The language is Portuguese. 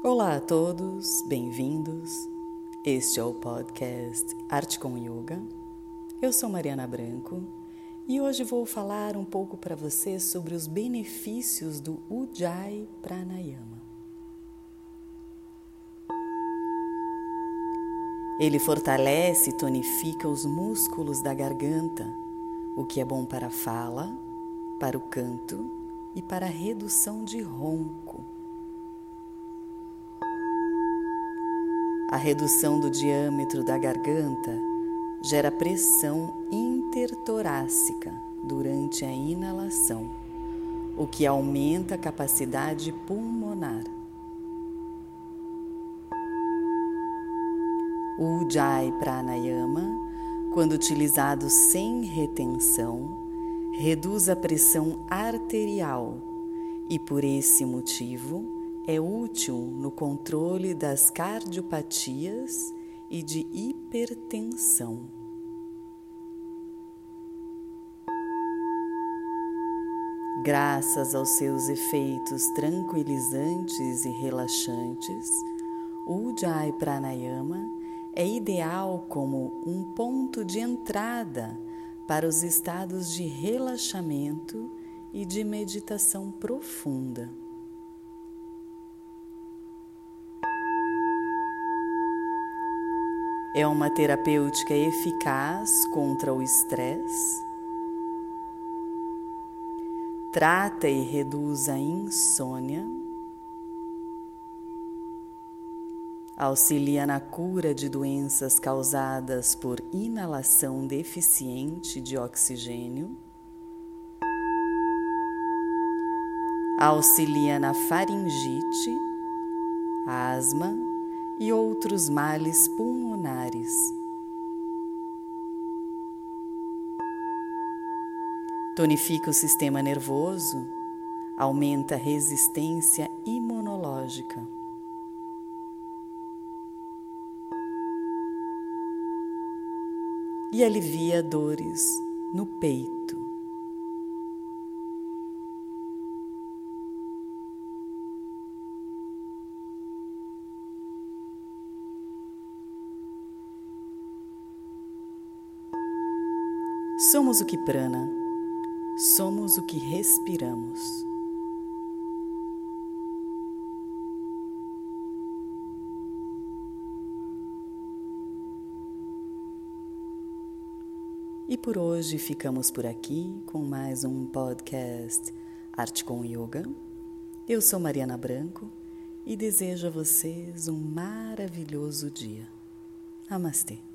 Olá a todos, bem-vindos. Este é o podcast Arte com Yoga. Eu sou Mariana Branco e hoje vou falar um pouco para você sobre os benefícios do Ujjayi Pranayama. Ele fortalece e tonifica os músculos da garganta, o que é bom para a fala, para o canto e para a redução de ronco. A redução do diâmetro da garganta gera pressão intertorácica durante a inalação, o que aumenta a capacidade pulmonar. O Ujjayi Pranayama, quando utilizado sem retenção, reduz a pressão arterial e, por esse motivo, é útil no controle das cardiopatias e de hipertensão. Graças aos seus efeitos tranquilizantes e relaxantes, o Ujjayi Pranayama é ideal como um ponto de entrada para os estados de relaxamento e de meditação profunda. É uma terapêutica eficaz contra o estresse. Trata e reduz a insônia. Auxilia na cura de doenças causadas por inalação deficiente de oxigênio. Auxilia na faringite, asma e outros males pulmonares. Tonifica o sistema nervoso, aumenta a resistência imunológica. E alivia dores no peito. Somos o que prana, somos o que respiramos. E por hoje ficamos por aqui com mais um podcast Arte com Yoga. Eu sou Mariana Branco e desejo a vocês um maravilhoso dia. Namastê.